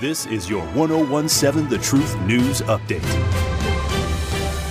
This is your 1017 The Truth News Update.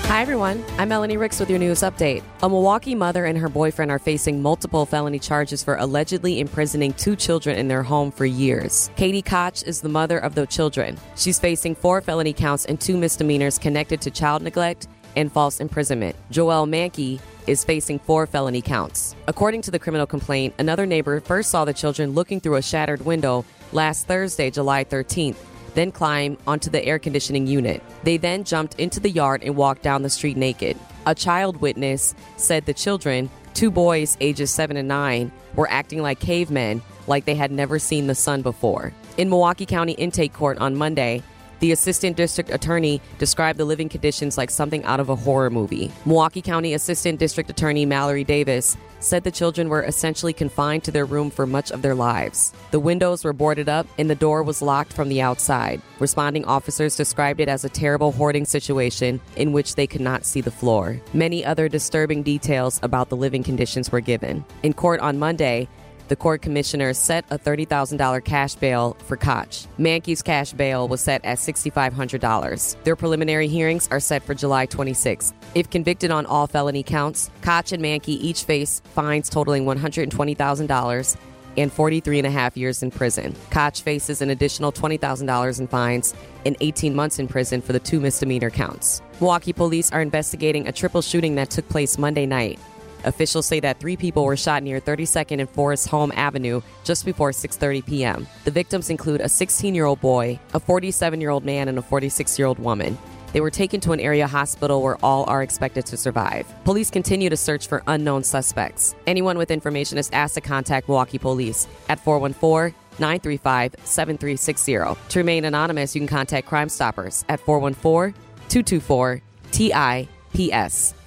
Hi, everyone. I'm Melanie Ricks with your news update. A Milwaukee mother and her boyfriend are facing multiple felony charges for allegedly imprisoning two children in their home for years. Katie Koch is the mother of the children. She's facing four felony counts and two misdemeanors connected to child neglect and false imprisonment. Joel Mankey is facing four felony counts. According to the criminal complaint, another neighbor first saw the children looking through a shattered window last Thursday, July 13th, then climbed onto the air conditioning unit. They then jumped into the yard and walked down the street naked. A child witness said the children, two boys ages 7 and 9, were acting like cavemen, like they had never seen the sun before. In Milwaukee County Intake Court on Monday, the assistant district attorney described the living conditions like something out of a horror movie. Milwaukee County Assistant District Attorney Mallory Davis said the children were essentially confined to their room for much of their lives. The windows were boarded up and the door was locked from the outside. Responding officers described it as a terrible hoarding situation in which they could not see the floor. Many other disturbing details about the living conditions were given. In court on Monday, the court commissioner set a $30,000 cash bail for Koch. Mankey's cash bail was set at $6,500. Their preliminary hearings are set for July 26. If convicted on all felony counts, Koch and Mankey each face fines totaling $120,000 and 43 and a half years in prison. Koch faces an additional $20,000 in fines and 18 months in prison for the two misdemeanor counts. Milwaukee police are investigating a triple shooting that took place Monday night. Officials say that three people were shot near 32nd and Forest Home Avenue just before 6:30 p.m. The victims include a 16-year-old boy, a 47-year-old man, and a 46-year-old woman. They were taken to an area hospital where all are expected to survive. Police continue to search for unknown suspects. Anyone with information is asked to contact Milwaukee Police at 414 935 7360. To remain anonymous, you can contact Crime Stoppers at 414 224 TIPS.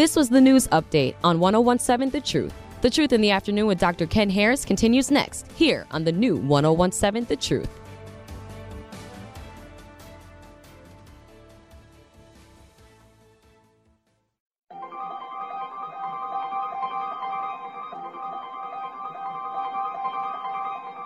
This was the news update on 1017 The Truth. The Truth in the Afternoon with Dr. Ken Harris continues next here on the new 1017 The Truth.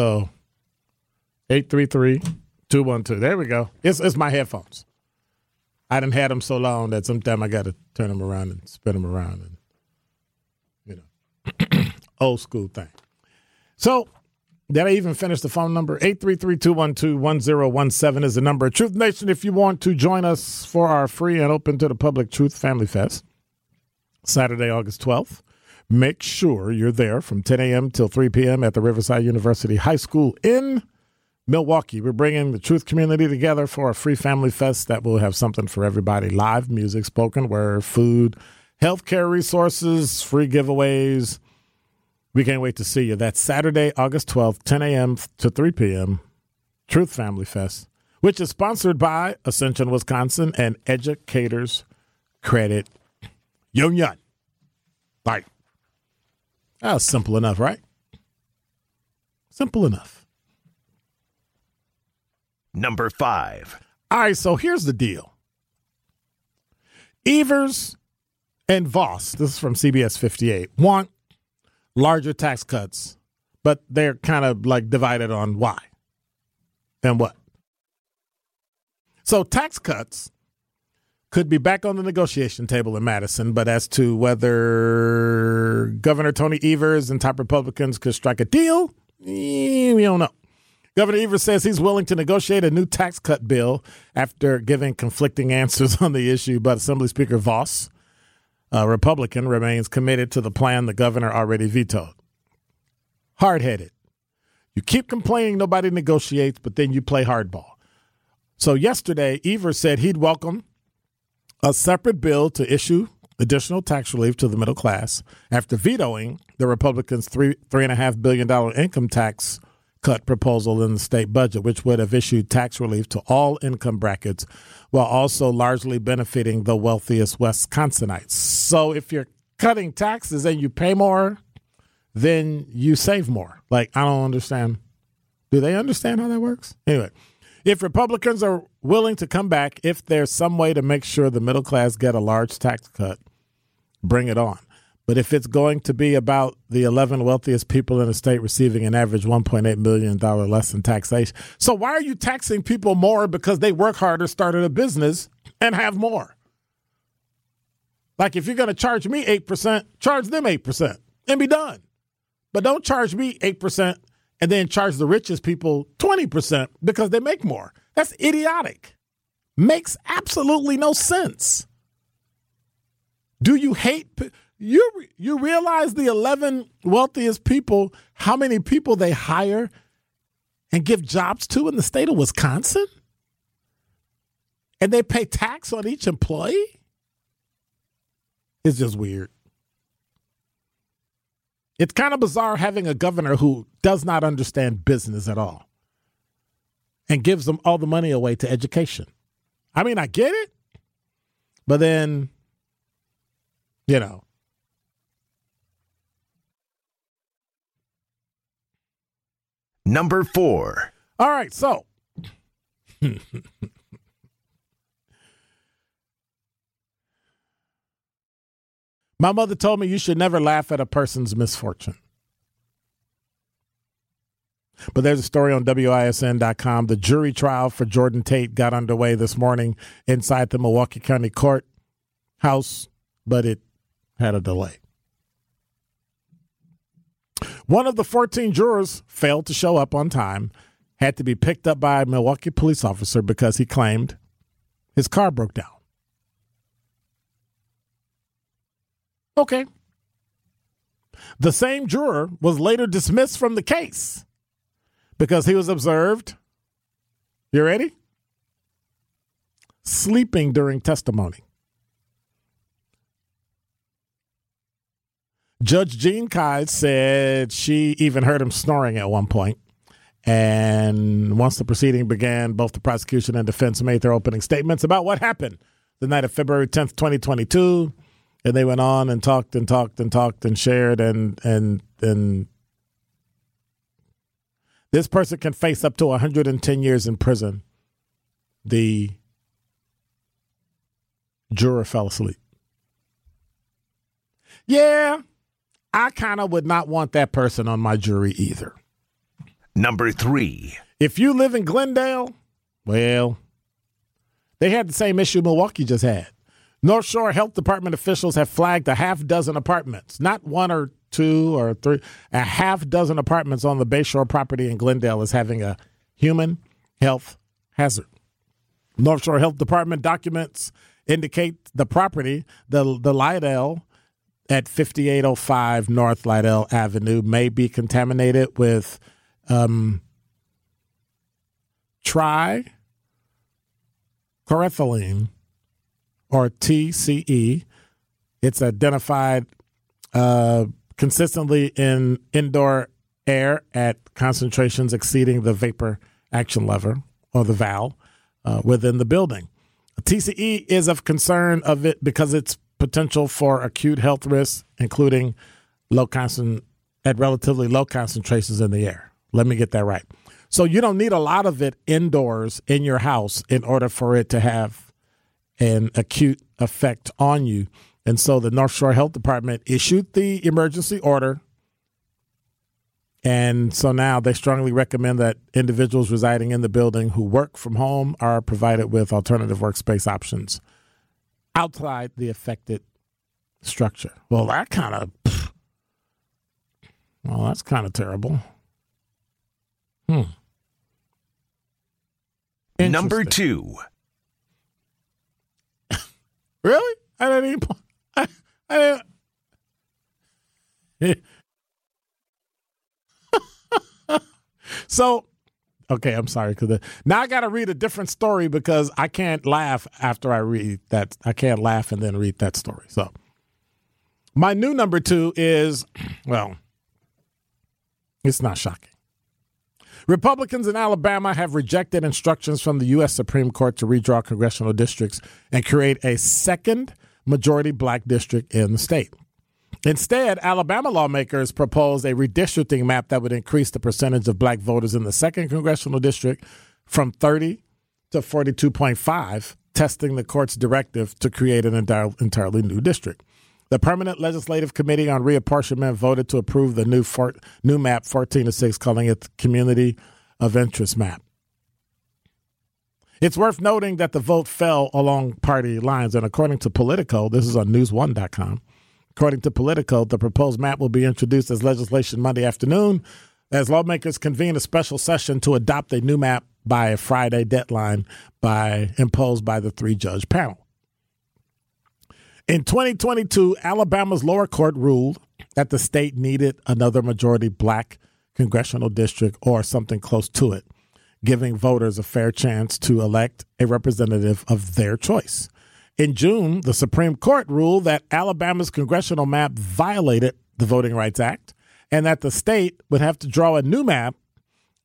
So, 833 212. There we go. It's, it's my headphones. I didn't had them so long that sometime I got to turn them around and spin them around and, you know, old school thing. So, did I even finish the phone number? 833-212-1017 is the number. Truth Nation, if you want to join us for our free and open to the public Truth Family Fest, Saturday, August 12th, Make sure you're there from 10 a.m. till 3 p.m. at the Riverside University High School in Milwaukee. We're bringing the truth community together for a free family fest that will have something for everybody live music, spoken word, food, healthcare resources, free giveaways. We can't wait to see you. That's Saturday, August 12th, 10 a.m. to 3 p.m. Truth Family Fest, which is sponsored by Ascension, Wisconsin and Educators Credit Union. Bye. That was simple enough, right? Simple enough. Number five. All right, so here's the deal. Evers and Vos, this is from CBS 58, want larger tax cuts, but they're kind of like divided on why and what. So tax cuts could be back on the negotiation table in Madison, but as to whether Governor Tony Evers and top Republicans could strike a deal, eh, we don't know. Governor Evers says he's willing to negotiate a new tax cut bill after giving conflicting answers on the issue, but Assembly Speaker Vos, a Republican, remains committed to the plan the governor already vetoed. Hard headed. You keep complaining nobody negotiates, but then you play hardball. So yesterday, Evers said he'd welcome a separate bill to issue additional tax relief to the middle class after vetoing the Republicans' three three and a half billion dollar income tax cut proposal in the state budget, which would have issued tax relief to all income brackets while also largely benefiting the wealthiest Wisconsinites. So if you're cutting taxes and you pay more, then you save more. Like I don't understand. Do they understand how that works? Anyway, if Republicans are willing to come back, if there's some way to make sure the middle class get a large tax cut, bring it on. But if it's going to be about the 11 wealthiest people in the state receiving an average $1.8 million less in taxation, so why are you taxing people more because they work harder, started a business, and have more? Like if you're going to charge me 8%, charge them 8% and be done. But don't charge me 8% and then charge the richest people 20% because they make more. That's idiotic. Makes absolutely no sense. Do you hate you you realize the 11 wealthiest people how many people they hire and give jobs to in the state of Wisconsin? And they pay tax on each employee? It's just weird. It's kind of bizarre having a governor who does not understand business at all and gives them all the money away to education. I mean, I get it, but then, you know. Number four. All right, so. My mother told me you should never laugh at a person's misfortune. But there's a story on WISN.com. The jury trial for Jordan Tate got underway this morning inside the Milwaukee County Court House, but it had a delay. One of the 14 jurors failed to show up on time, had to be picked up by a Milwaukee police officer because he claimed his car broke down. Okay. The same juror was later dismissed from the case because he was observed. You ready? Sleeping during testimony. Judge Jean Kai said she even heard him snoring at one point. And once the proceeding began, both the prosecution and defense made their opening statements about what happened the night of February 10th, 2022 and they went on and talked and talked and talked and shared and and and this person can face up to 110 years in prison. The juror fell asleep. Yeah, I kind of would not want that person on my jury either. Number three. If you live in Glendale, well, they had the same issue Milwaukee just had. North Shore Health Department officials have flagged a half dozen apartments, not one or two or three, a half dozen apartments on the Bayshore property in Glendale as having a human health hazard. North Shore Health Department documents indicate the property, the the Lydell at 5805 North Lydell Avenue may be contaminated with um, trichloroethylene or TCE. It's identified uh, consistently in indoor air at concentrations exceeding the vapor action level or the VAL uh, within the building. TCE is of concern of it because its potential for acute health risks, including low concent at relatively low concentrations in the air. Let me get that right. So you don't need a lot of it indoors in your house in order for it to have an acute effect on you. And so the North Shore Health Department issued the emergency order. And so now they strongly recommend that individuals residing in the building who work from home are provided with alternative workspace options outside the affected structure. Well, that kind of, well, that's kind of terrible. Hmm. Number two. Really? I didn't even. I, I didn't. so, okay, I'm sorry because now I got to read a different story because I can't laugh after I read that. I can't laugh and then read that story. So, my new number two is well, it's not shocking. Republicans in Alabama have rejected instructions from the U.S. Supreme Court to redraw congressional districts and create a second majority black district in the state. Instead, Alabama lawmakers proposed a redistricting map that would increase the percentage of black voters in the second congressional district from 30 to 42.5, testing the court's directive to create an entirely new district. The Permanent Legislative Committee on Reapportionment voted to approve the new for, new map 14 to 6, calling it the Community of Interest map. It's worth noting that the vote fell along party lines, and according to Politico, this is on newsone.com. According to Politico, the proposed map will be introduced as legislation Monday afternoon as lawmakers convene a special session to adopt a new map by a Friday deadline by imposed by the three judge panel. In 2022, Alabama's lower court ruled that the state needed another majority black congressional district or something close to it, giving voters a fair chance to elect a representative of their choice. In June, the Supreme Court ruled that Alabama's congressional map violated the Voting Rights Act and that the state would have to draw a new map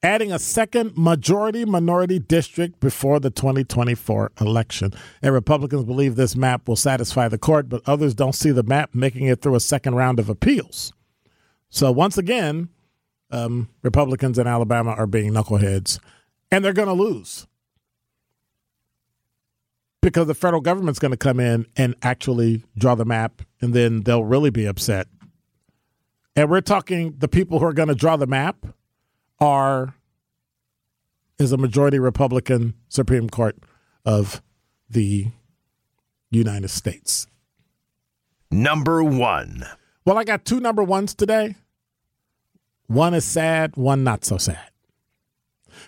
adding a second majority minority district before the 2024 election. And Republicans believe this map will satisfy the court, but others don't see the map making it through a second round of appeals. So once again, um, Republicans in Alabama are being knuckleheads, and they're going to lose because the federal government's going to come in and actually draw the map, and then they'll really be upset. And we're talking the people who are going to draw the map are is a majority Republican Supreme Court of the United States. Number one. Well, I got two number ones today. One is sad, one not so sad.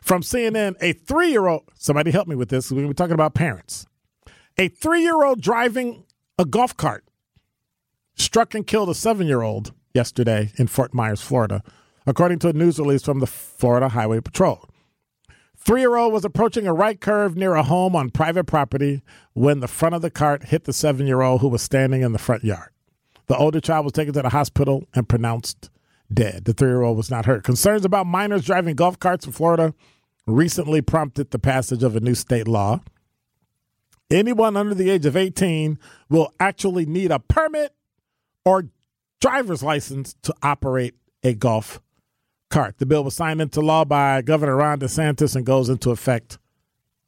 From CNN, a three year old, somebody help me with this. We're talking about parents. A three year old driving a golf cart struck and killed a seven year old yesterday in Fort Myers, Florida, according to a news release from the Florida Highway Patrol. Three year old was approaching a right curve near a home on private property when the front of the cart hit the seven year old who was standing in the front yard. The older child was taken to the hospital and pronounced dead. The three year old was not hurt. Concerns about minors driving golf carts in Florida recently prompted the passage of a new state law. Anyone under the age of 18 will actually need a permit or driver's license to operate a golf cart. The bill was signed into law by Governor Ron DeSantis and goes into effect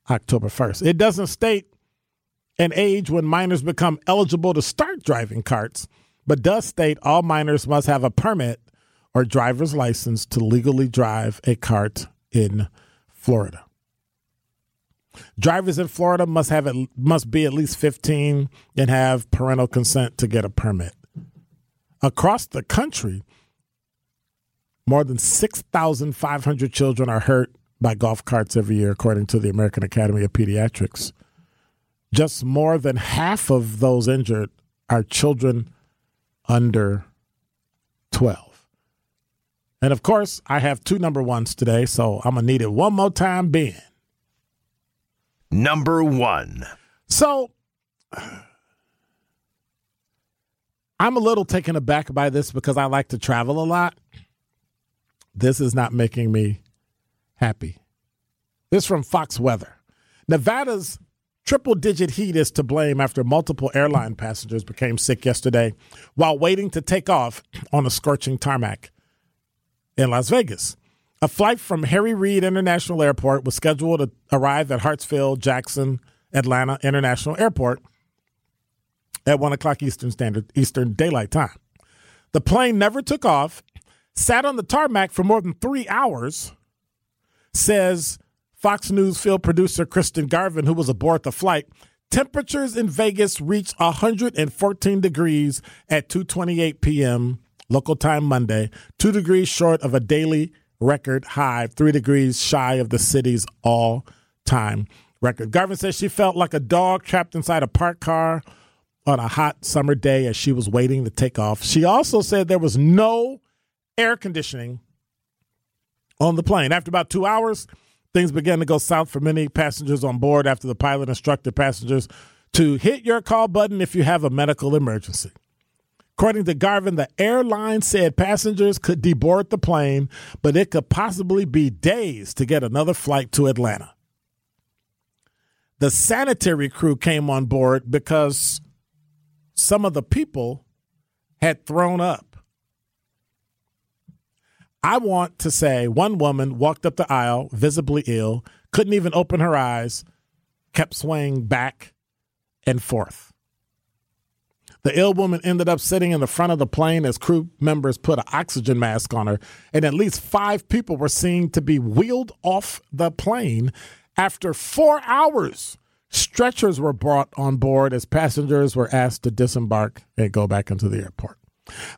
October 1st. It doesn't state an age when minors become eligible to start driving carts, but does state all minors must have a permit or driver's license to legally drive a cart in Florida. Drivers in Florida must have it must be at least 15 and have parental consent to get a permit. Across the country, more than 6,500 children are hurt by golf carts every year, according to the American Academy of Pediatrics. Just more than half of those injured are children under 12. And of course, I have two number ones today, so I'm going to need it one more time, Ben. Number one. So I'm a little taken aback by this because I like to travel a lot. This is not making me happy. This from Fox Weather. Nevada's triple digit heat is to blame after multiple airline passengers became sick yesterday while waiting to take off on a scorching tarmac in Las Vegas. A flight from Harry Reid International Airport was scheduled to arrive at Hartsfield Jackson Atlanta International Airport at 1 o'clock Eastern Standard Eastern Daylight Time. The plane never took off, sat on the tarmac for more than three hours, says Fox News field producer Kristen Garvin, who was aboard the flight. Temperatures in Vegas reached 114 degrees at 2:28 p.m. local time Monday, 2 degrees short of a daily record high, 3 degrees shy of the city's all-time record. Garvin says she felt like a dog trapped inside a parked car on a hot summer day as she was waiting to take off. She also said there was no air conditioning on the plane. After about two hours, things began to go south for many passengers on board after the pilot instructed passengers to hit your call button if you have a medical emergency. According to Garvin, the airline said passengers could deboard the plane, but it could possibly be days to get another flight to Atlanta. The sanitary crew came on board because some of the people had thrown up. I want to say one woman walked up the aisle, visibly ill, couldn't even open her eyes, kept swaying back and forth. The ill woman ended up sitting in the front of the plane as crew members put an oxygen mask on her, and at least five people were seen to be wheeled off the plane after four hours. Stretchers were brought on board as passengers were asked to disembark and go back into the airport.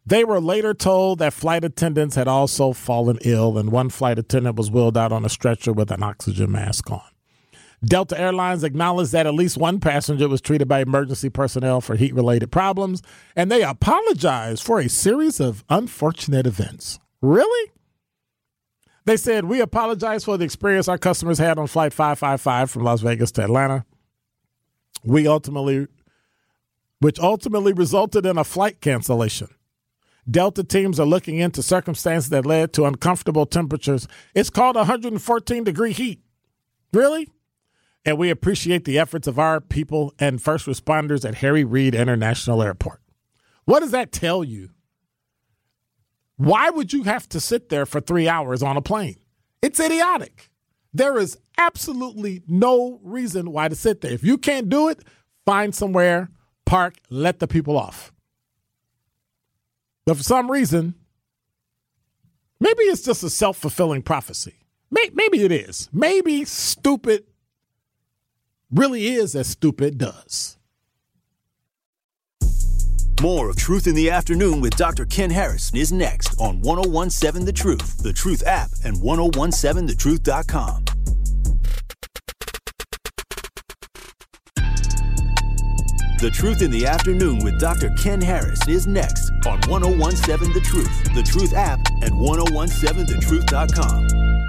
They were later told that flight attendants had also fallen ill, and one flight attendant was wheeled out on a stretcher with an oxygen mask on. Delta Airlines acknowledged that at least one passenger was treated by emergency personnel for heat related problems, and they apologized for a series of unfortunate events. Really? They said, We apologize for the experience our customers had on Flight 555 from Las Vegas to Atlanta. We ultimately, which ultimately resulted in a flight cancellation. Delta teams are looking into circumstances that led to uncomfortable temperatures. It's called 114 degree heat. Really? And we appreciate the efforts of our people and first responders at Harry Reid International Airport. What does that tell you? Why would you have to sit there for three hours on a plane? It's idiotic. There is absolutely no reason why to sit there. If you can't do it, find somewhere, park, let the people off. But for some reason, maybe it's just a self fulfilling prophecy. Maybe it is. Maybe stupid really is as stupid does. More of Truth in the Afternoon with Dr. Ken Harris is next on 1017 The Truth, The Truth app, and 1017thetruth.com. The Truth in the Afternoon with Dr. Ken Harris is next on 1017 The Truth, The Truth app, and 1017thetruth.com.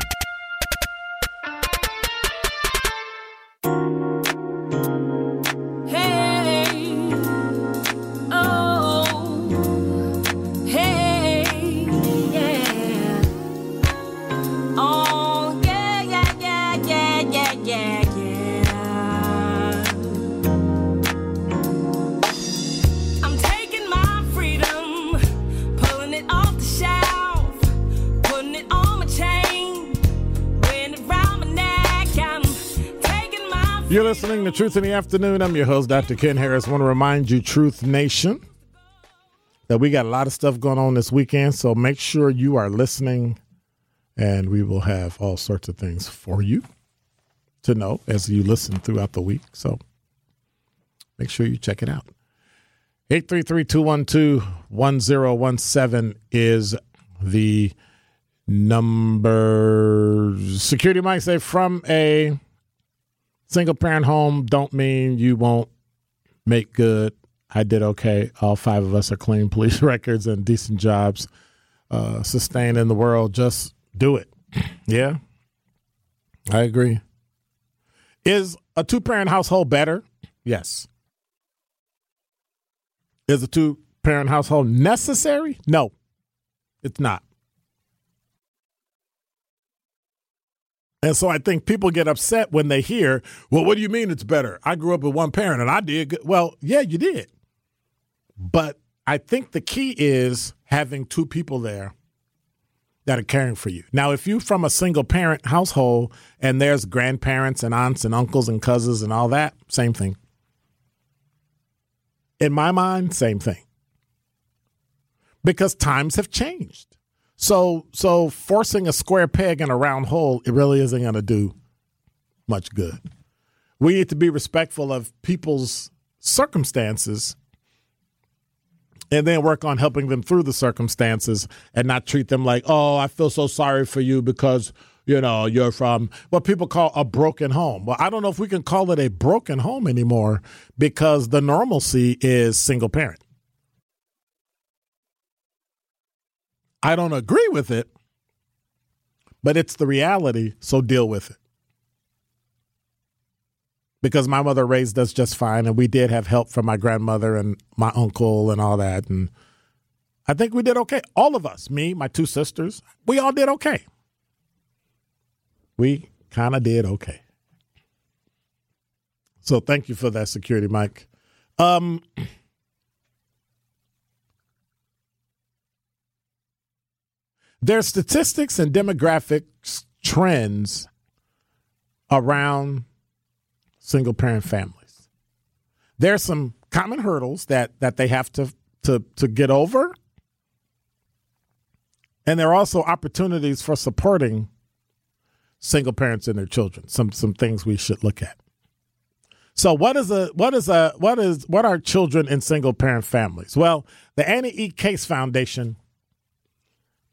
Truth in the Afternoon. I'm your host, Dr. Ken Harris. I want to remind you, Truth Nation, that we got a lot of stuff going on this weekend. So make sure you are listening, and we will have all sorts of things for you to know as you listen throughout the week. So make sure you check it out. 833 212 1017 is the number. Security Mike say from a single parent home don't mean you won't make good I did okay. All five of us are clean police records and decent jobs uh, sustained in the world. Just do it. Yeah, I agree. Is a two parent household better? Yes. Is a two parent household necessary? No, it's not. And so I think people get upset when they hear, well, what do you mean it's better? I grew up with one parent and I did good. Well, yeah, you did. But I think the key is having two people there that are caring for you. Now, if you're from a single parent household and there's grandparents and aunts and uncles and cousins and all that, same thing. In my mind, same thing. Because times have changed. So so forcing a square peg in a round hole, it really isn't going to do much good. We need to be respectful of people's circumstances and then work on helping them through the circumstances and not treat them like, "Oh, I feel so sorry for you because you know, you're from what people call a broken home. Well, I don't know if we can call it a broken home anymore because the normalcy is single parent. I don't agree with it, but it's the reality, so deal with it. Because my mother raised us just fine, and we did have help from my grandmother and my uncle and all that. And I think we did okay. All of us, me, my two sisters, we all did okay. We kind of did okay. So thank you for that security, Mike. Um, There's statistics and demographics trends around single parent families. There's some common hurdles that that they have to to to get over. And there are also opportunities for supporting single parents and their children. Some some things we should look at. So what is a what is a what is what are children in single parent families? Well, the Annie E. Casey Foundation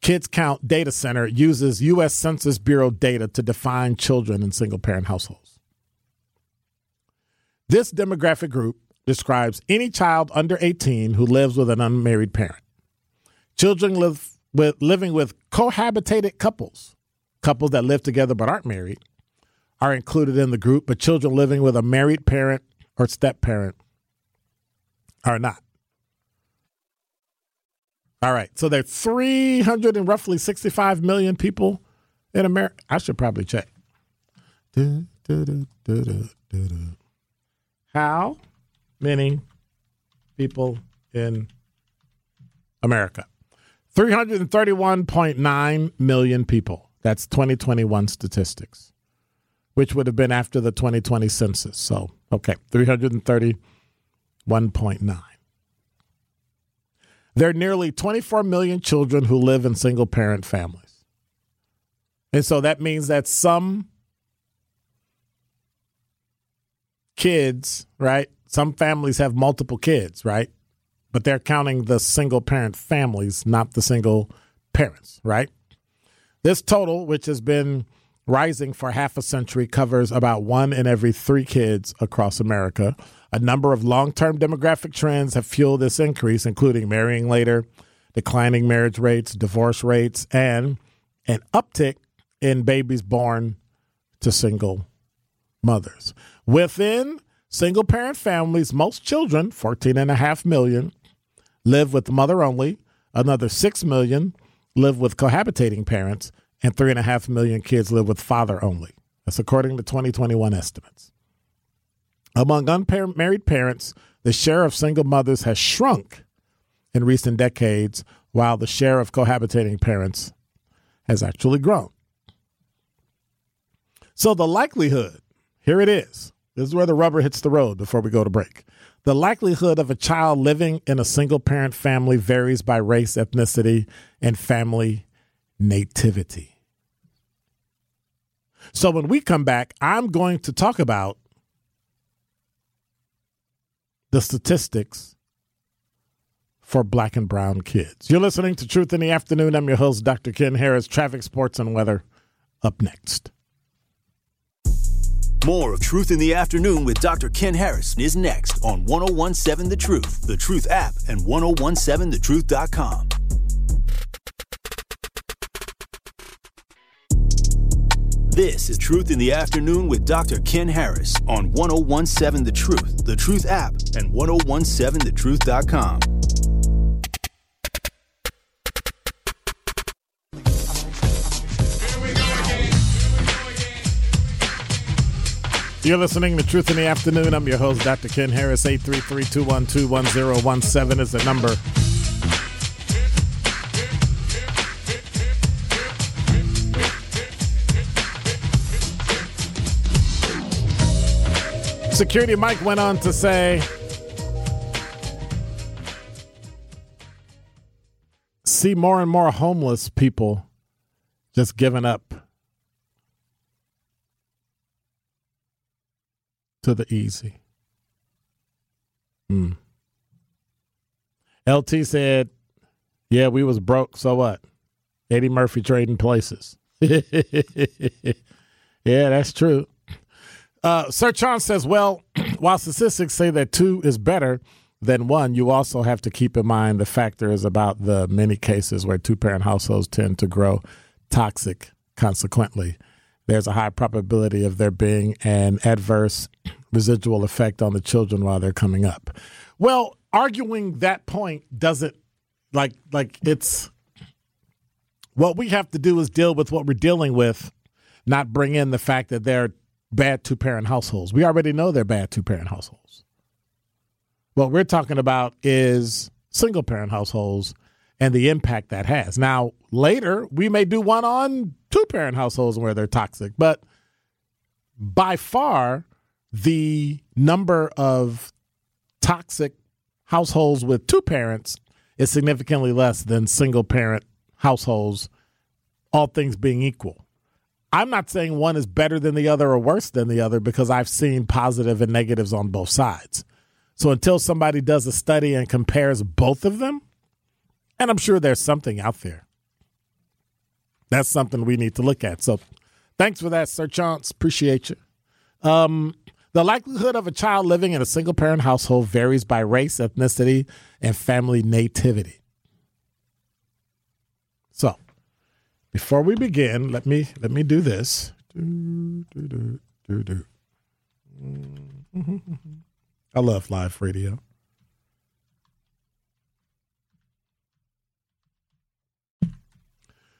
Kids Count Data Center uses U.S. Census Bureau data to define children in single parent households. This demographic group describes any child under 18 who lives with an unmarried parent. Children live with, living with cohabitated couples, couples that live together but aren't married, are included in the group, but children living with a married parent or step parent are not. All right. So there are 300 and roughly 65 million people in America. I should probably check. How many people in America? 331.9 million people. That's 2021 statistics, which would have been after the 2020 census. So, okay, 331.9. There are nearly 24 million children who live in single parent families. And so that means that some kids, right? Some families have multiple kids, right? But they're counting the single parent families, not the single parents, right? This total, which has been rising for half a century, covers about one in every three kids across America. A number of long term demographic trends have fueled this increase, including marrying later, declining marriage rates, divorce rates, and an uptick in babies born to single mothers. Within single parent families, most children, 14.5 million, live with mother only, another 6 million live with cohabitating parents, and 3.5 million kids live with father only. That's according to 2021 estimates. Among unmarried parents, the share of single mothers has shrunk in recent decades, while the share of cohabitating parents has actually grown. So the likelihood, here it is. This is where the rubber hits the road before we go to break. The likelihood of a child living in a single parent family varies by race, ethnicity, and family nativity. So when we come back, I'm going to talk about the statistics for black and brown kids. You're listening to Truth in the Afternoon. I'm your host, Dr. Ken Harris. Traffic, sports, and weather up next. More of Truth in the Afternoon with Dr. Ken Harris is next on 1017 The Truth, The Truth app, and 1017thetruth.com. This is Truth in the Afternoon with Dr. Ken Harris on 1017 The Truth, The Truth app, and 1017thetruth.com. You're listening to Truth in the Afternoon. I'm your host, Dr. Ken Harris. 833-212-1017 is the number. Security Mike went on to say, see more and more homeless people just giving up to the easy. Hmm. LT said, "Yeah, we was broke. So what? Eddie Murphy trading places. yeah, that's true." Uh, Sir Chon says, "Well, while statistics say that two is better than one, you also have to keep in mind the factor is about the many cases where two-parent households tend to grow toxic. Consequently." there's a high probability of there being an adverse residual effect on the children while they're coming up. Well, arguing that point doesn't like like it's what we have to do is deal with what we're dealing with, not bring in the fact that they're bad two parent households. We already know they're bad two parent households. What we're talking about is single parent households and the impact that has. Now, later, we may do one on two parent households where they're toxic, but by far, the number of toxic households with two parents is significantly less than single parent households, all things being equal. I'm not saying one is better than the other or worse than the other because I've seen positive and negatives on both sides. So until somebody does a study and compares both of them, and I'm sure there's something out there. That's something we need to look at. So thanks for that, Sir Chance. Appreciate you. Um, the likelihood of a child living in a single parent household varies by race, ethnicity, and family nativity. So, before we begin, let me let me do this. I love live radio.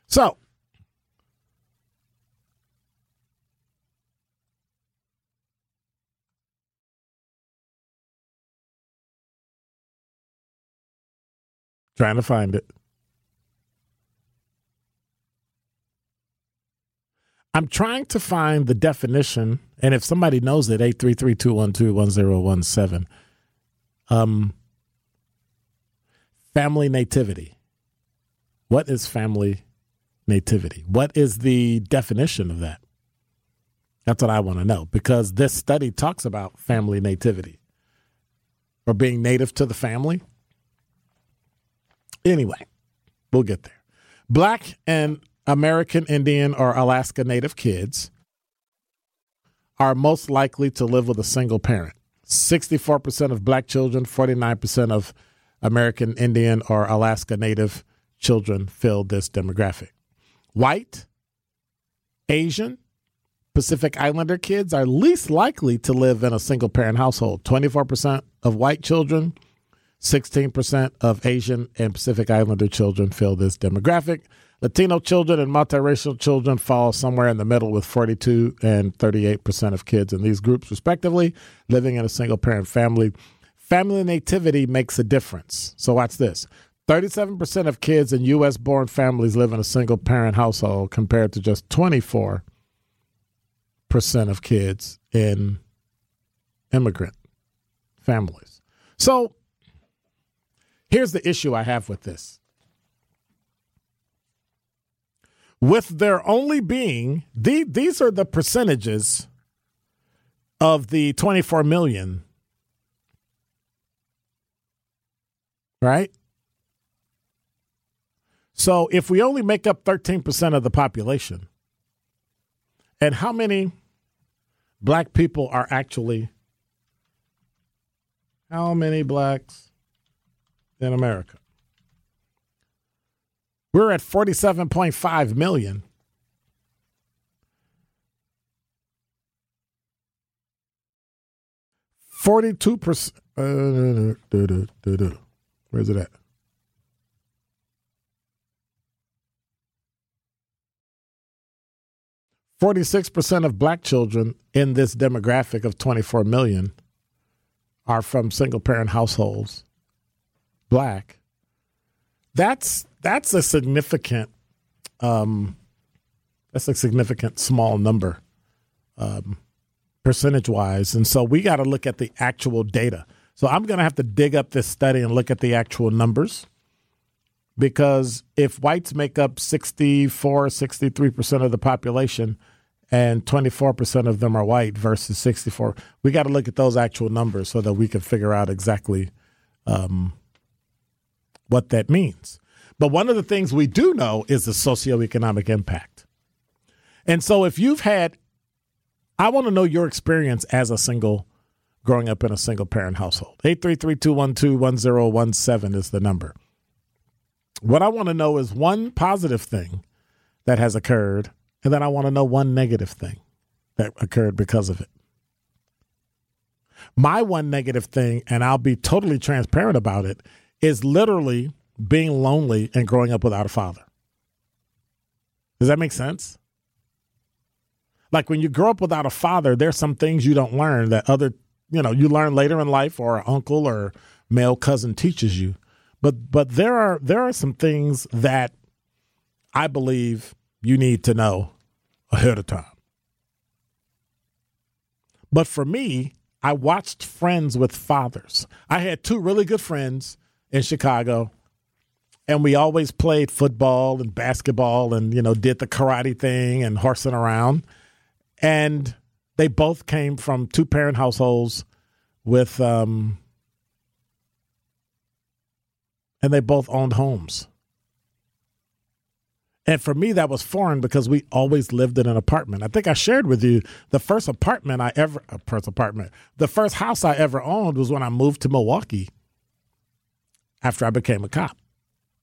So, trying to find it. I'm trying to find the definition, and if somebody knows it, 833-212-1017. Um, family nativity. What is family nativity? What is the definition of that? That's what I want to know because this study talks about family nativity or being native to the family. Anyway, we'll get there. Black and American Indian or Alaska Native kids are most likely to live with a single parent. 64% of black children, 49% of American Indian or Alaska Native children fill this demographic. White, Asian, Pacific Islander kids are least likely to live in a single parent household. 24% of white children, 16% of Asian and Pacific Islander children fill this demographic. Latino children and multiracial children fall somewhere in the middle with 42 and 38% of kids in these groups, respectively, living in a single parent family. Family nativity makes a difference. So, watch this 37% of kids in U.S. born families live in a single parent household compared to just 24% of kids in immigrant families. So here's the issue I have with this. With there only being, the, these are the percentages of the 24 million, right? So if we only make up 13% of the population, and how many black people are actually how many blacks in America? We're at 47.5 million. Forty-two percent. Uh, Where's it at? Forty-six percent of black children in this demographic of twenty-four million are from single-parent households. Black. That's that's a significant. Um, that's a significant small number. Um, percentage wise. And so we got to look at the actual data. So I'm going to have to dig up this study and look at the actual numbers because if whites make up 64, 63% of the population and 24% of them are white versus 64, we got to look at those actual numbers so that we can figure out exactly um, what that means. But one of the things we do know is the socioeconomic impact. And so if you've had I want to know your experience as a single, growing up in a single parent household. 833-212-1017 is the number. What I want to know is one positive thing that has occurred, and then I want to know one negative thing that occurred because of it. My one negative thing, and I'll be totally transparent about it, is literally being lonely and growing up without a father. Does that make sense? like when you grow up without a father, there's some things you don't learn that other, you know, you learn later in life or uncle or male cousin teaches you. But but there are there are some things that I believe you need to know ahead of time. But for me, I watched friends with fathers. I had two really good friends in Chicago, and we always played football and basketball and, you know, did the karate thing and horsing around. And they both came from two parent households with um, and they both owned homes. And for me that was foreign because we always lived in an apartment. I think i shared with you the first apartment i ever uh, first apartment the first house i ever owned was when i moved to milwaukee after i became a cop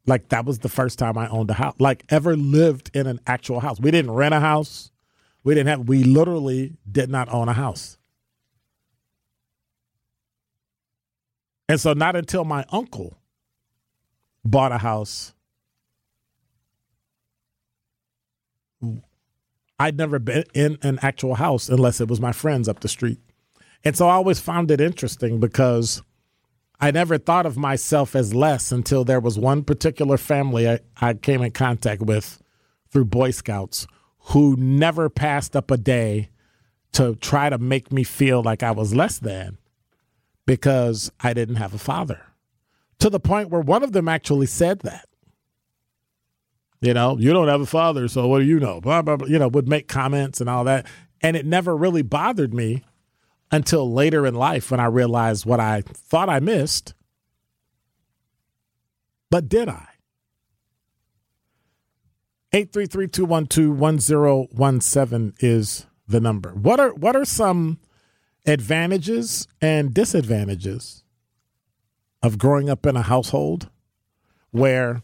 like that was the first time i owned a house like ever lived in an actual house we didn't rent a house we didn't have, we literally did not own a house. And so, not until my uncle bought a house, I'd never been in an actual house unless it was my friends up the street. And so I always found it interesting because I never thought of myself as less until there was one particular family I, I came in contact with through Boy Scouts who never passed up a day to try to make me feel like I was less than because I didn't have a father. To the point where one of them actually said that. You know, you don't have a father, so what do you know? Blah, blah, blah. You know, would make comments and all that. And it never really bothered me until later in life when I realized what I thought I missed. But did I? 833-212-1017 is the number. What are what are some advantages and disadvantages of growing up in a household where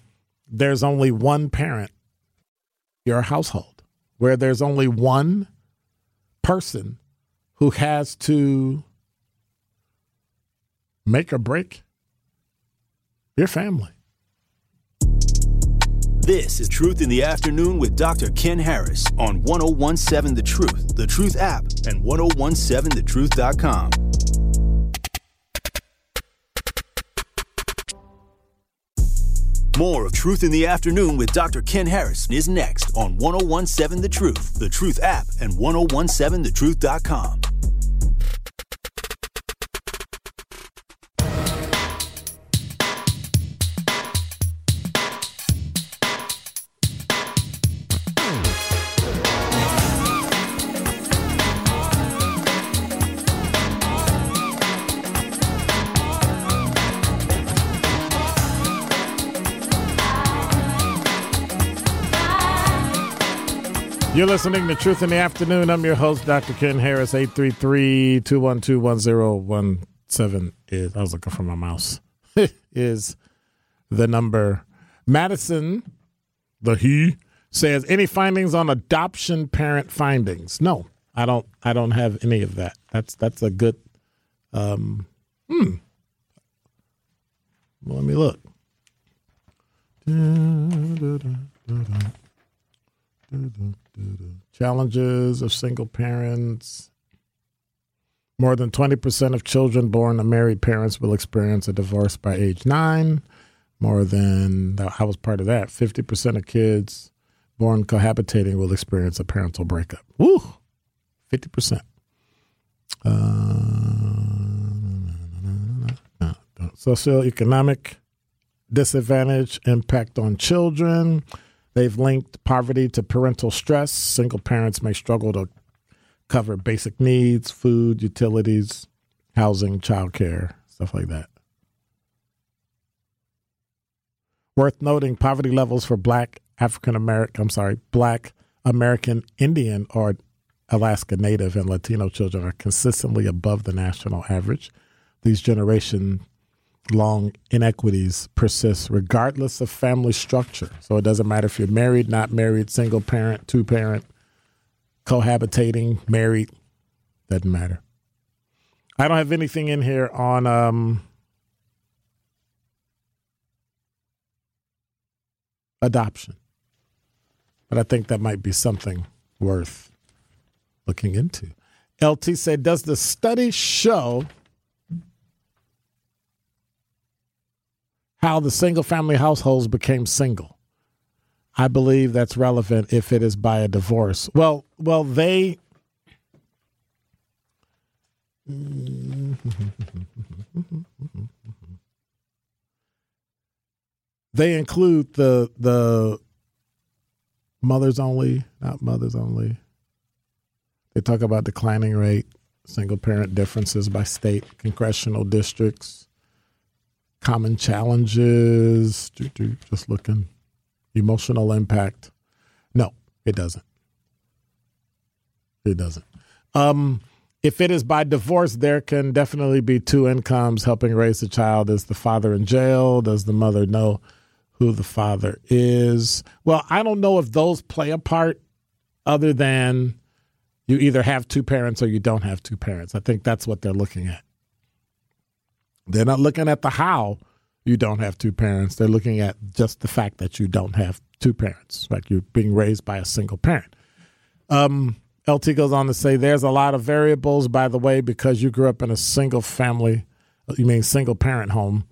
there's only one parent your household where there's only one person who has to make or break your family this is Truth in the Afternoon with Dr. Ken Harris on 1017 The Truth, The Truth app, and 1017thetruth.com. More of Truth in the Afternoon with Dr. Ken Harris is next on 1017 The Truth, The Truth app, and 1017thetruth.com. You're listening to Truth in the Afternoon. I'm your host, Dr. Ken Harris. 833 212 1017 is, I was looking for my mouse, is the number. Madison, the he, says, any findings on adoption parent findings? No, I don't, I don't have any of that. That's, that's a good, um, hmm. Well, let me look. Da, da, da, Challenges of single parents. More than 20% of children born to married parents will experience a divorce by age nine. More than, I was part of that, 50% of kids born cohabitating will experience a parental breakup. Woo! 50%. Uh, socioeconomic disadvantage, impact on children. They've linked poverty to parental stress. Single parents may struggle to cover basic needs, food, utilities, housing, childcare, stuff like that. Worth noting, poverty levels for black African American, I'm sorry, black American Indian or Alaska Native and Latino children are consistently above the national average. These generation long inequities persist regardless of family structure. So it doesn't matter if you're married, not married, single parent, two parent, cohabitating, married, doesn't matter. I don't have anything in here on um, adoption, but I think that might be something worth looking into. LT said, Does the study show how the single family households became single. I believe that's relevant if it is by a divorce. Well, well, they. they include the the mothers only, not mothers only. They talk about declining rate, single parent differences by state, congressional districts, common challenges. Just looking. Emotional impact. No, it doesn't. It doesn't. Um, if it is by divorce, there can definitely be two incomes helping raise the child. Is the father in jail? Does the mother know who the father is? Well, I don't know if those play a part other than you either have two parents or you don't have two parents. I think that's what they're looking at. They're not looking at the how you don't have two parents. They're looking at just the fact that you don't have two parents, like you're being raised by a single parent. Um, LT goes on to say there's a lot of variables, by the way, because you grew up in a single family, you mean single parent home,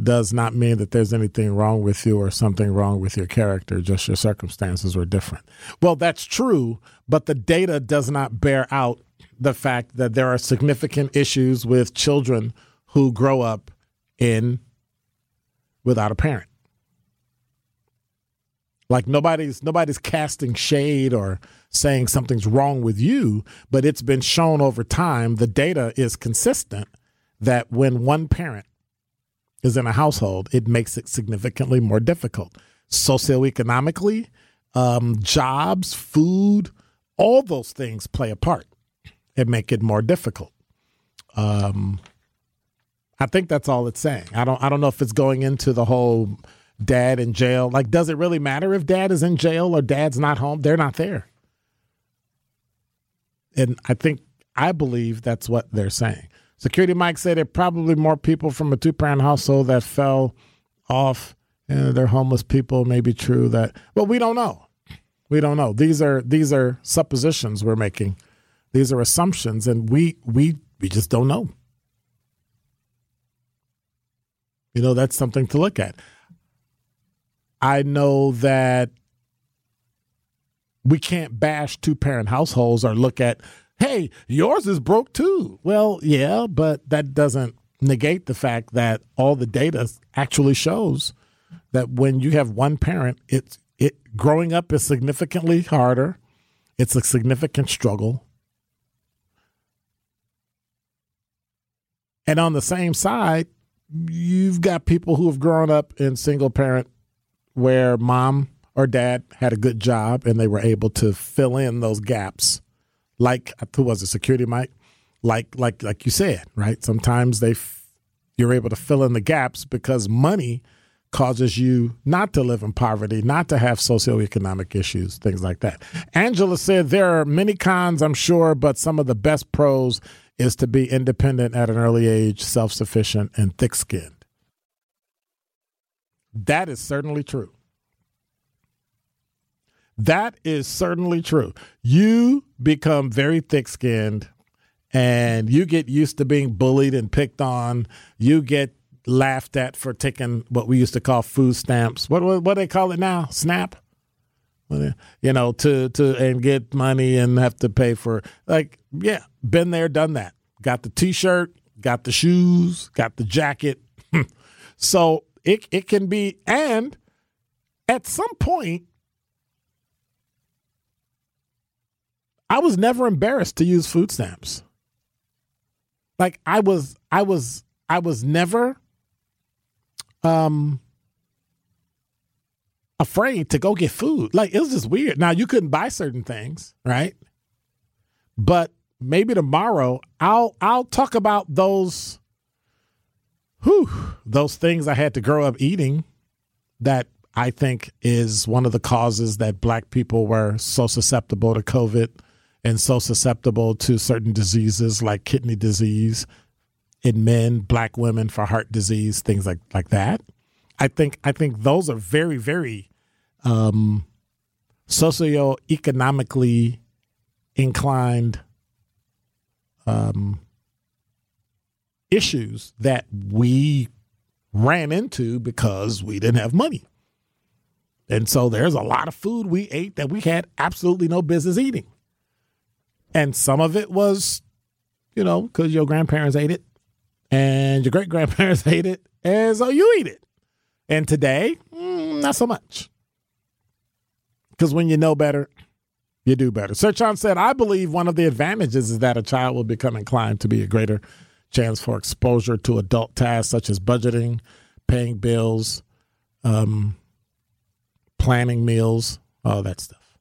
does not mean that there's anything wrong with you or something wrong with your character, just your circumstances were different. Well, that's true, but the data does not bear out the fact that there are significant issues with children who grow up in without a parent. Like nobody's nobody's casting shade or saying something's wrong with you, but it's been shown over time the data is consistent that when one parent is in a household, it makes it significantly more difficult. Socioeconomically, um, jobs, food, all those things play a part and make it more difficult. Um, I think that's all it's saying. I don't I don't know if it's going into the whole dad in jail. Like, does it really matter if dad is in jail or dad's not home? They're not there. And I think I believe that's what they're saying. Security Mike said there probably more people from a two parent household that fell off and they're homeless people. May be true that well, we don't know. We don't know. These are these are suppositions we're making. These are assumptions and we we we just don't know. You know, that's something to look at. I know that we can't bash two parent households or look at, hey, yours is broke too. Well, yeah, but that doesn't negate the fact that all the data actually shows that when you have one parent, it's it growing up is significantly harder. It's a significant struggle. And on the same side, you've got people who have grown up in single parent where mom or dad had a good job and they were able to fill in those gaps, like who was it, security Mike? Like like like you said, right? Sometimes they f- you're able to fill in the gaps because money causes you not to live in poverty, not to have socioeconomic issues, things like that. Angela said there are many cons, I'm sure, but some of the best pros is to be independent at an early age, self sufficient, and thick skinned. That is certainly true. That is certainly true. You become very thick skinned and you get used to being bullied and picked on. You get laughed at for taking what we used to call food stamps. What what, what do they call it now? Snap. You know, to to and get money and have to pay for like yeah, been there, done that. Got the T-shirt, got the shoes, got the jacket. so it it can be and at some point I was never embarrassed to use food stamps. Like I was I was I was never um afraid to go get food. Like it was just weird. Now you couldn't buy certain things, right? But maybe tomorrow I'll I'll talk about those whew, those things I had to grow up eating that I think is one of the causes that black people were so susceptible to COVID and so susceptible to certain diseases like kidney disease in men, black women for heart disease, things like like that. I think I think those are very very um, socioeconomically inclined um, issues that we ran into because we didn't have money. And so there's a lot of food we ate that we had absolutely no business eating. And some of it was, you know, because your grandparents ate it and your great grandparents ate it, and so you eat it. And today, mm, not so much. Because when you know better, you do better. Sir John said, I believe one of the advantages is that a child will become inclined to be a greater chance for exposure to adult tasks such as budgeting, paying bills, um, planning meals, all that stuff.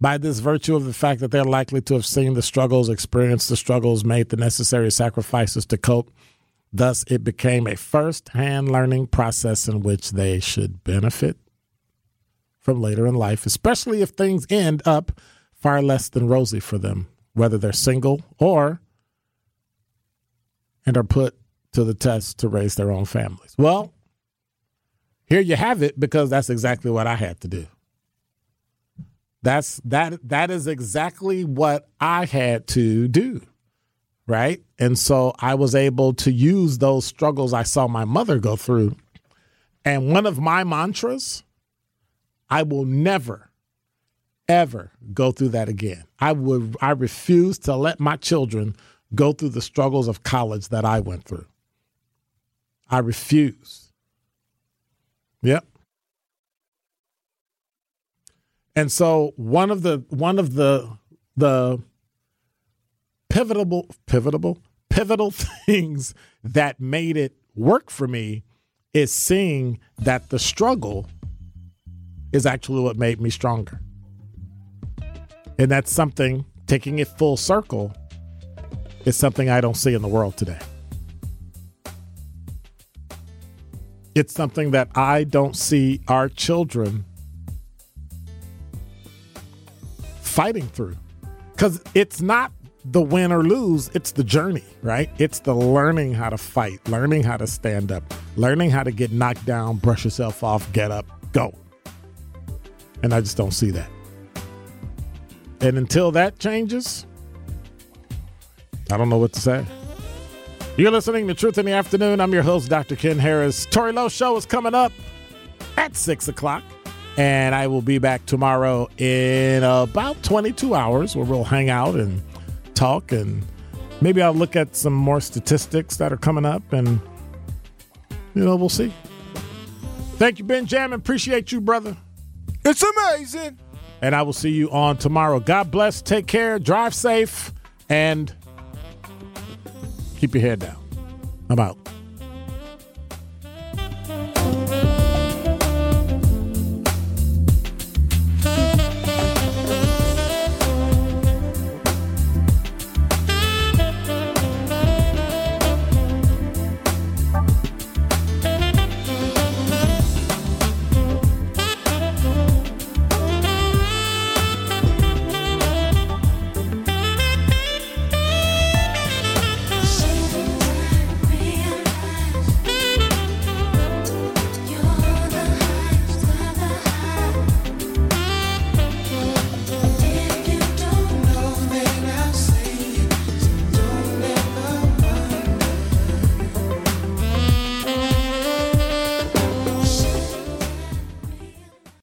By this virtue of the fact that they're likely to have seen the struggles, experienced the struggles, made the necessary sacrifices to cope, thus it became a first hand learning process in which they should benefit from later in life, especially if things end up far less than rosy for them, whether they're single or and are put to the test to raise their own families. Well, here you have it because that's exactly what I had to do. That's that that is exactly what I had to do. Right? And so I was able to use those struggles I saw my mother go through. And one of my mantras I will never, ever go through that again. I would I refuse to let my children go through the struggles of college that I went through. I refuse. Yep. And so one of the one of the the pivotal pivotal pivotal things that made it work for me is seeing that the struggle is actually what made me stronger. And that's something, taking it full circle, is something I don't see in the world today. It's something that I don't see our children fighting through. Because it's not the win or lose, it's the journey, right? It's the learning how to fight, learning how to stand up, learning how to get knocked down, brush yourself off, get up, go. And I just don't see that. And until that changes, I don't know what to say. You're listening to Truth in the Afternoon. I'm your host, Dr. Ken Harris. Tori Lowe Show is coming up at 6 o'clock. And I will be back tomorrow in about 22 hours where we'll hang out and talk. And maybe I'll look at some more statistics that are coming up. And, you know, we'll see. Thank you, Benjamin. Appreciate you, brother. It's amazing. And I will see you on tomorrow. God bless. Take care. Drive safe. And keep your head down. I'm out.